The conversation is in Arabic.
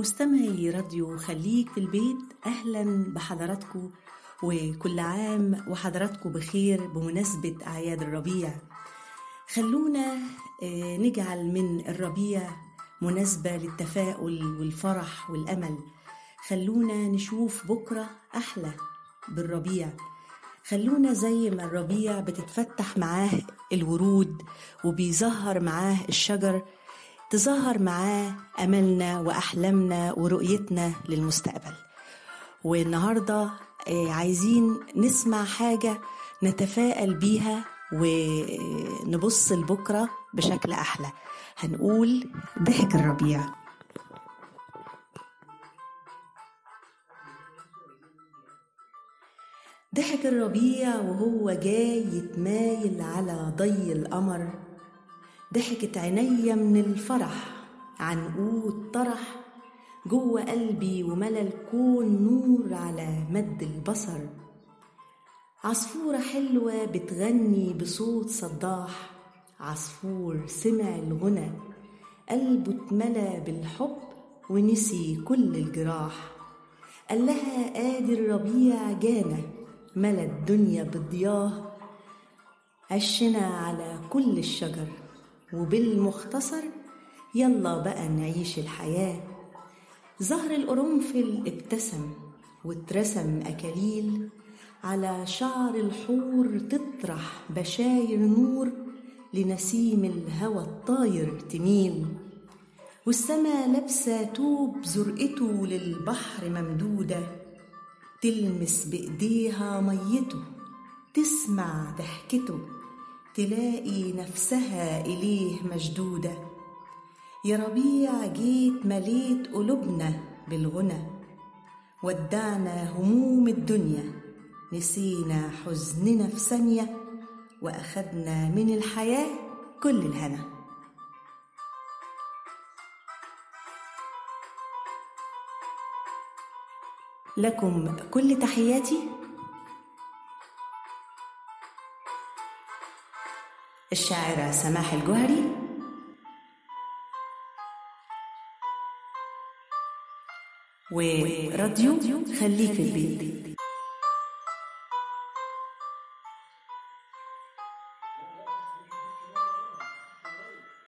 مستمعي راديو خليك في البيت أهلا بحضراتكم وكل عام وحضراتكم بخير بمناسبة أعياد الربيع. خلونا آه، نجعل من الربيع مناسبة للتفاؤل والفرح والأمل. خلونا نشوف بكرة أحلى بالربيع. خلونا زي ما الربيع بتتفتح معاه الورود وبيظهر معاه الشجر تظهر معاه أملنا وأحلامنا ورؤيتنا للمستقبل. والنهاردة آه، عايزين نسمع حاجة نتفائل بيها ونبص لبكرة بشكل أحلى. هنقول ضحك الربيع. ضحك الربيع وهو جاي يتمايل على ضي القمر. ضحكت عينيا من الفرح. عنقود طرح جوه قلبي وملا الكون نور على مد البصر. عصفورة حلوة بتغني بصوت صداح. عصفور سمع الغنى قلبه اتملى بالحب ونسي كل الجراح. قال لها آدي الربيع جانا ملا الدنيا بضياه. عشنا على كل الشجر. وبالمختصر يلا بقى نعيش الحياة. زهر القرنفل ابتسم واترسم أكاليل على شعر الحور تطرح بشاير نور لنسيم الهوى الطاير تميل. والسما لابسة توب زرقته للبحر ممدودة تلمس بإيديها ميته تسمع ضحكته. تلاقي نفسها إليه مشدودة. يا ربيع جيت مليت قلوبنا بالغنى. ودعنا هموم الدنيا. نسينا حزننا في ثانية. وأخدنا من الحياة كل الهنا. لكم كل تحياتي. الشاعرة سماح الجهري. وراديو خليك في البيت.